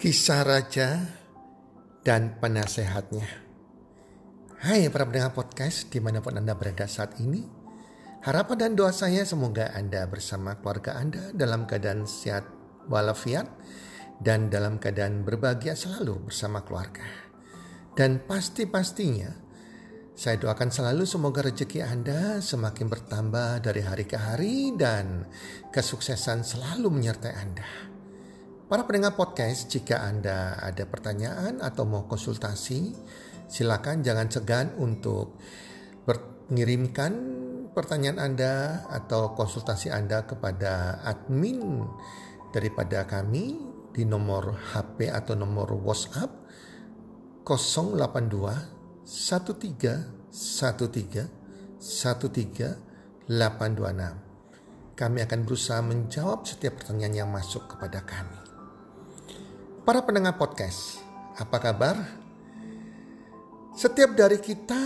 Kisah Raja dan Penasehatnya Hai para pendengar podcast di mana pun Anda berada saat ini Harapan dan doa saya semoga Anda bersama keluarga Anda dalam keadaan sehat walafiat Dan dalam keadaan berbahagia selalu bersama keluarga Dan pasti-pastinya saya doakan selalu semoga rezeki Anda semakin bertambah dari hari ke hari dan kesuksesan selalu menyertai Anda. Para pendengar podcast, jika Anda ada pertanyaan atau mau konsultasi, silakan jangan segan untuk mengirimkan pertanyaan Anda atau konsultasi Anda kepada admin daripada kami di nomor HP atau nomor WhatsApp 082 13 13 13 826. Kami akan berusaha menjawab setiap pertanyaan yang masuk kepada kami. Para pendengar podcast, apa kabar? Setiap dari kita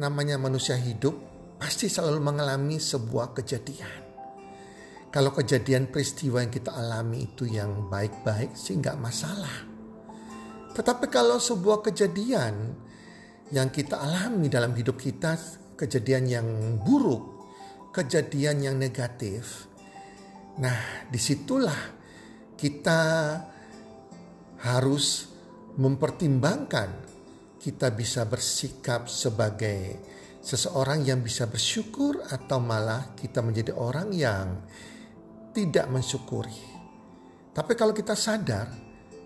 namanya manusia hidup pasti selalu mengalami sebuah kejadian. Kalau kejadian peristiwa yang kita alami itu yang baik-baik sih nggak masalah. Tetapi kalau sebuah kejadian yang kita alami dalam hidup kita, kejadian yang buruk, kejadian yang negatif, nah di situlah kita harus mempertimbangkan kita bisa bersikap sebagai seseorang yang bisa bersyukur atau malah kita menjadi orang yang tidak mensyukuri. Tapi kalau kita sadar,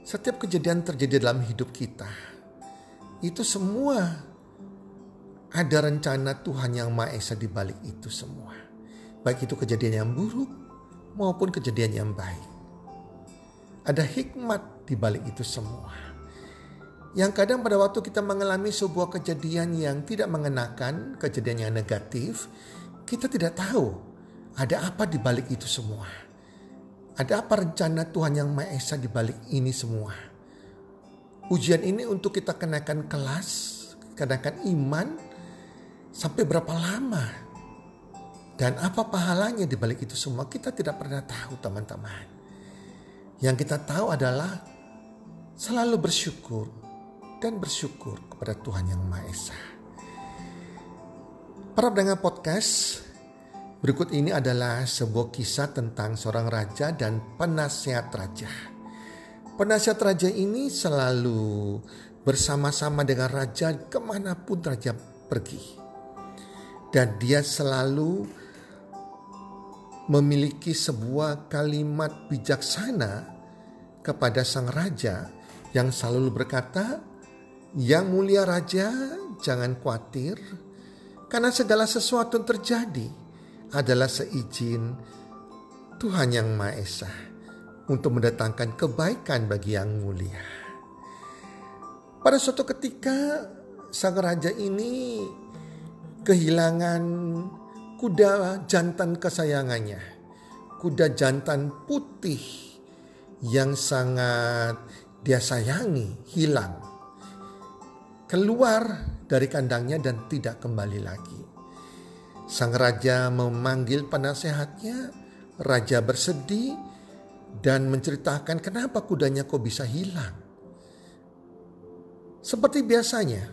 setiap kejadian terjadi dalam hidup kita, itu semua ada rencana Tuhan yang Maha Esa di balik itu semua. Baik itu kejadian yang buruk maupun kejadian yang baik. Ada hikmat di balik itu semua. Yang kadang pada waktu kita mengalami sebuah kejadian yang tidak mengenakan, kejadian yang negatif, kita tidak tahu ada apa di balik itu semua. Ada apa rencana Tuhan yang Maha Esa di balik ini semua. Ujian ini untuk kita kenakan kelas, kenakan iman, sampai berapa lama. Dan apa pahalanya di balik itu semua kita tidak pernah tahu teman-teman. Yang kita tahu adalah selalu bersyukur dan bersyukur kepada Tuhan Yang Maha Esa. Para pendengar podcast, berikut ini adalah sebuah kisah tentang seorang raja dan penasihat raja. Penasihat raja ini selalu bersama-sama dengan raja ke mana pun raja pergi. Dan dia selalu memiliki sebuah kalimat bijaksana kepada sang raja yang selalu berkata, "Yang mulia raja, jangan khawatir, karena segala sesuatu yang terjadi adalah seizin Tuhan yang Maha Esa untuk mendatangkan kebaikan bagi yang mulia." Pada suatu ketika, sang raja ini kehilangan kuda jantan kesayangannya, kuda jantan putih yang sangat dia sayangi hilang. Keluar dari kandangnya dan tidak kembali lagi. Sang raja memanggil penasehatnya, raja bersedih dan menceritakan kenapa kudanya kok bisa hilang. Seperti biasanya,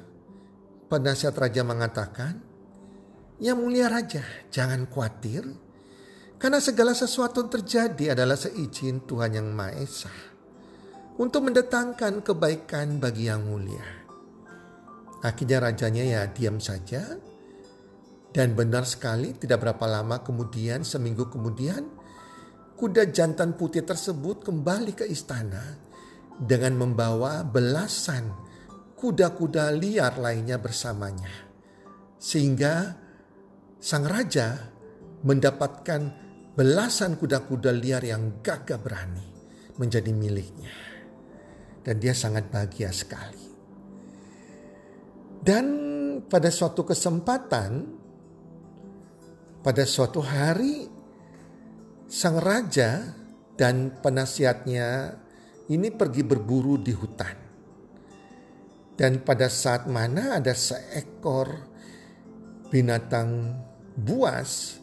penasihat raja mengatakan, yang mulia raja, jangan khawatir. Karena segala sesuatu yang terjadi adalah seizin Tuhan yang Maha Esa. Untuk mendatangkan kebaikan bagi yang mulia. Akhirnya rajanya ya diam saja. Dan benar sekali tidak berapa lama kemudian, seminggu kemudian, kuda jantan putih tersebut kembali ke istana dengan membawa belasan kuda-kuda liar lainnya bersamanya. Sehingga sang raja mendapatkan belasan kuda-kuda liar yang gagah berani menjadi miliknya. Dan dia sangat bahagia sekali. Dan pada suatu kesempatan, pada suatu hari, sang raja dan penasihatnya ini pergi berburu di hutan. Dan pada saat mana ada seekor binatang buas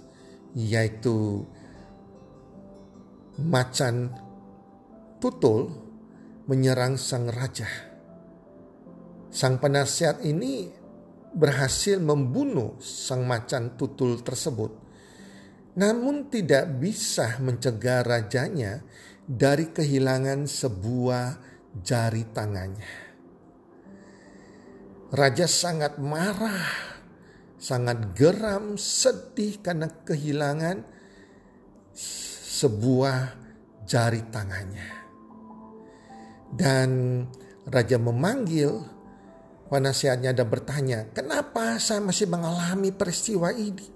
yaitu macan tutul menyerang sang raja. Sang penasihat ini berhasil membunuh sang macan tutul tersebut, namun tidak bisa mencegah rajanya dari kehilangan sebuah jari tangannya. Raja sangat marah, sangat geram, sedih karena kehilangan sebuah jari tangannya. Dan raja memanggil penasihatnya dan bertanya, kenapa saya masih mengalami peristiwa ini?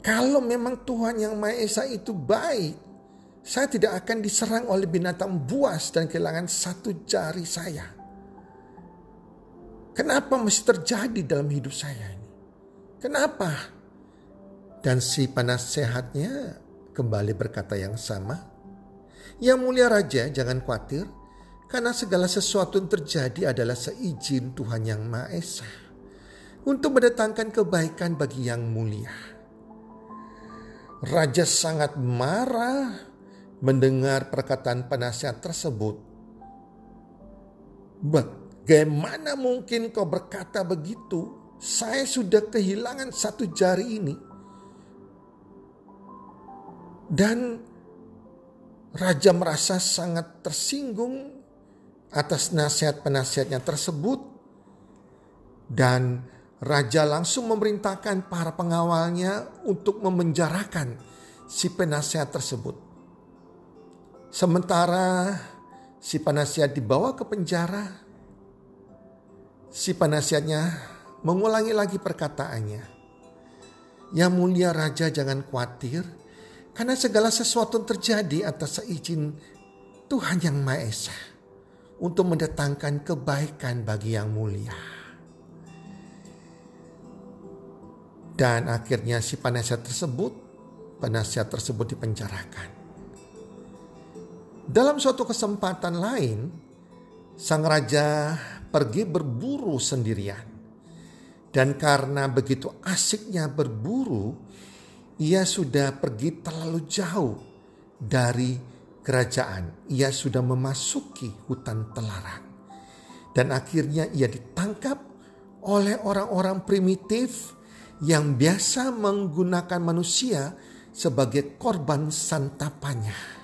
Kalau memang Tuhan yang Maha Esa itu baik, saya tidak akan diserang oleh binatang buas dan kehilangan satu jari saya. Kenapa mesti terjadi dalam hidup saya ini? Kenapa? Dan si penasehatnya kembali berkata yang sama. Yang mulia raja jangan khawatir karena segala sesuatu yang terjadi adalah seizin Tuhan yang Maha Esa untuk mendatangkan kebaikan bagi yang mulia. Raja sangat marah mendengar perkataan penasihat tersebut. Bagaimana mungkin kau berkata begitu? Saya sudah kehilangan satu jari ini. Dan raja merasa sangat tersinggung atas nasihat penasihatnya tersebut. Dan raja langsung memerintahkan para pengawalnya untuk memenjarakan si penasihat tersebut. Sementara si penasihat dibawa ke penjara, si penasihatnya mengulangi lagi perkataannya. Yang mulia raja jangan khawatir karena segala sesuatu terjadi atas seizin Tuhan yang Maha Esa untuk mendatangkan kebaikan bagi yang mulia. Dan akhirnya si penasihat tersebut, penasihat tersebut dipenjarakan. Dalam suatu kesempatan lain, sang raja pergi berburu sendirian. Dan karena begitu asiknya berburu, ia sudah pergi terlalu jauh dari kerajaan. Ia sudah memasuki hutan telarang. Dan akhirnya ia ditangkap oleh orang-orang primitif yang biasa menggunakan manusia sebagai korban santapannya.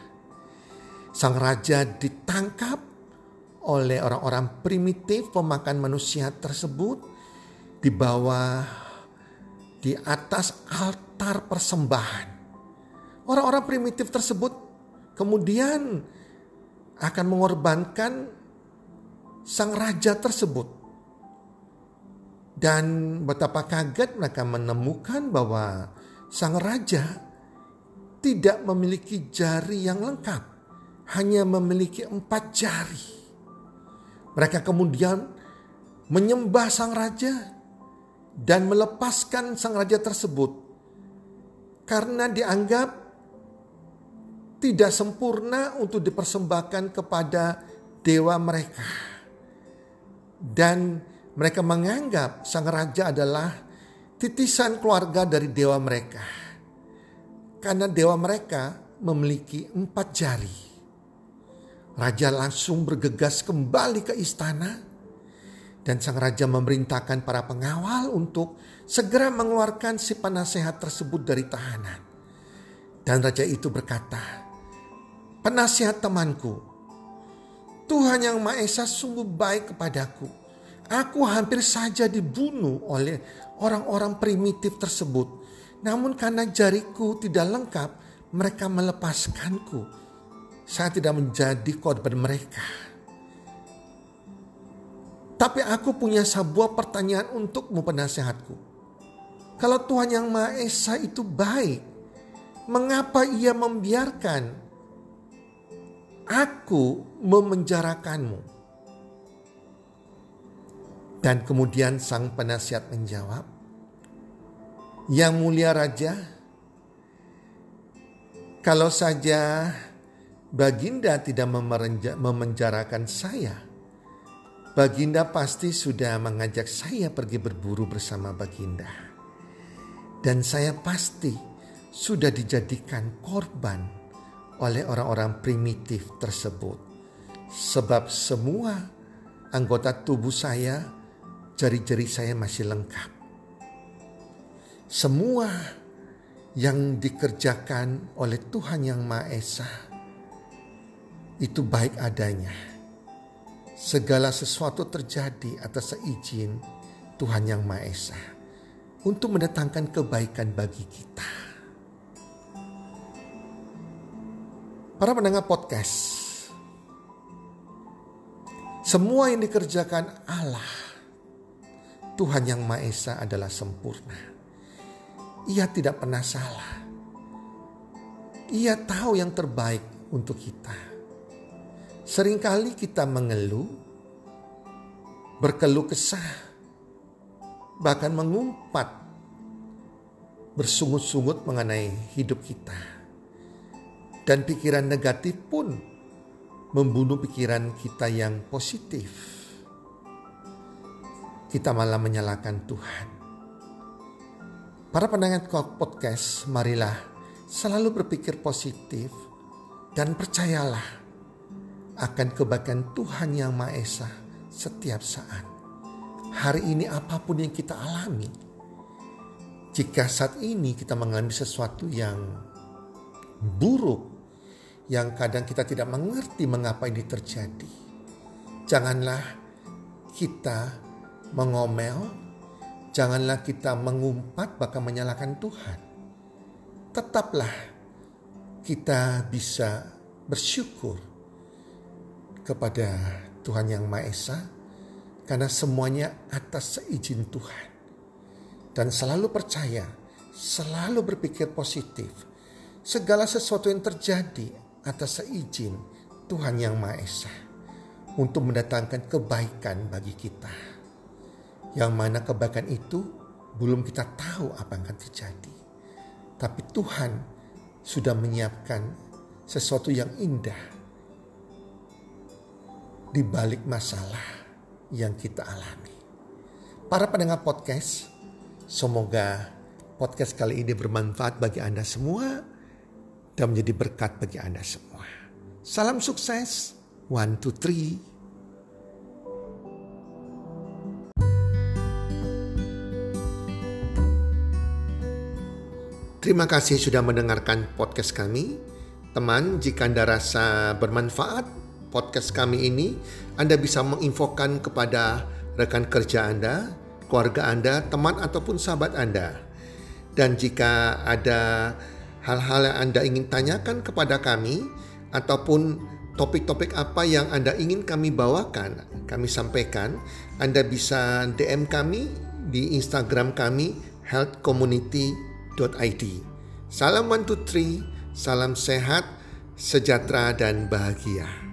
Sang raja ditangkap oleh orang-orang primitif pemakan manusia tersebut di bawah di atas altar persembahan. Orang-orang primitif tersebut kemudian akan mengorbankan sang raja tersebut. Dan betapa kaget mereka menemukan bahwa sang raja tidak memiliki jari yang lengkap. Hanya memiliki empat jari. Mereka kemudian menyembah sang raja dan melepaskan sang raja tersebut karena dianggap tidak sempurna untuk dipersembahkan kepada dewa mereka. Dan mereka menganggap sang raja adalah titisan keluarga dari dewa mereka. Karena dewa mereka memiliki empat jari. Raja langsung bergegas kembali ke istana dan sang raja memerintahkan para pengawal untuk segera mengeluarkan si penasehat tersebut dari tahanan. Dan raja itu berkata, "Penasihat temanku, Tuhan yang Maha Esa sungguh baik kepadaku. Aku hampir saja dibunuh oleh orang-orang primitif tersebut. Namun karena jariku tidak lengkap, mereka melepaskanku." Saya tidak menjadi korban mereka. Tapi aku punya sebuah pertanyaan untukmu penasehatku. Kalau Tuhan yang Maha Esa itu baik, mengapa ia membiarkan aku memenjarakanmu? Dan kemudian sang penasihat menjawab, Yang mulia Raja, kalau saja Baginda tidak memenjarakan saya. Baginda pasti sudah mengajak saya pergi berburu bersama Baginda. Dan saya pasti sudah dijadikan korban oleh orang-orang primitif tersebut. Sebab semua anggota tubuh saya, jari-jari saya masih lengkap. Semua yang dikerjakan oleh Tuhan Yang Maha Esa itu baik adanya. Segala sesuatu terjadi atas seizin Tuhan Yang Maha Esa untuk mendatangkan kebaikan bagi kita. Para pendengar podcast, semua yang dikerjakan Allah, Tuhan Yang Maha Esa adalah sempurna. Ia tidak pernah salah. Ia tahu yang terbaik untuk kita. Seringkali kita mengeluh, berkeluh kesah, bahkan mengumpat bersungut-sungut mengenai hidup kita. Dan pikiran negatif pun membunuh pikiran kita yang positif. Kita malah menyalahkan Tuhan. Para pendengar podcast, marilah selalu berpikir positif dan percayalah akan kebaikan Tuhan yang Maha Esa setiap saat hari ini apa pun yang kita alami. Jika saat ini kita mengalami sesuatu yang buruk, yang kadang kita tidak mengerti mengapa ini terjadi. Janganlah kita mengomel, janganlah kita mengumpat bahkan menyalahkan Tuhan. Tetaplah kita bisa bersyukur kepada Tuhan Yang Maha Esa karena semuanya atas seizin Tuhan. Dan selalu percaya, selalu berpikir positif. Segala sesuatu yang terjadi atas seizin Tuhan Yang Maha Esa. Untuk mendatangkan kebaikan bagi kita. Yang mana kebaikan itu belum kita tahu apa yang akan terjadi. Tapi Tuhan sudah menyiapkan sesuatu yang indah di balik masalah yang kita alami. Para pendengar podcast, semoga podcast kali ini bermanfaat bagi Anda semua dan menjadi berkat bagi Anda semua. Salam sukses, one, two, three. Terima kasih sudah mendengarkan podcast kami. Teman, jika Anda rasa bermanfaat, podcast kami ini, Anda bisa menginfokan kepada rekan kerja Anda, keluarga Anda, teman ataupun sahabat Anda. Dan jika ada hal-hal yang Anda ingin tanyakan kepada kami ataupun topik-topik apa yang Anda ingin kami bawakan, kami sampaikan, Anda bisa DM kami di Instagram kami healthcommunity.id. Salam one two three, salam sehat, sejahtera dan bahagia.